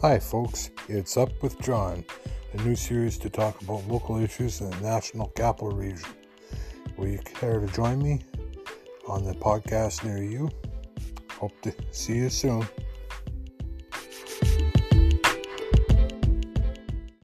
Hi, folks. It's Up with John, a new series to talk about local issues in the National Capital Region. Will you care to join me on the podcast near you? Hope to see you soon.